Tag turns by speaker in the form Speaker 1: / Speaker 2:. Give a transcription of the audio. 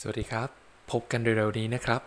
Speaker 1: สวัสดีครับ พบกันเร็วๆนี้นะครับ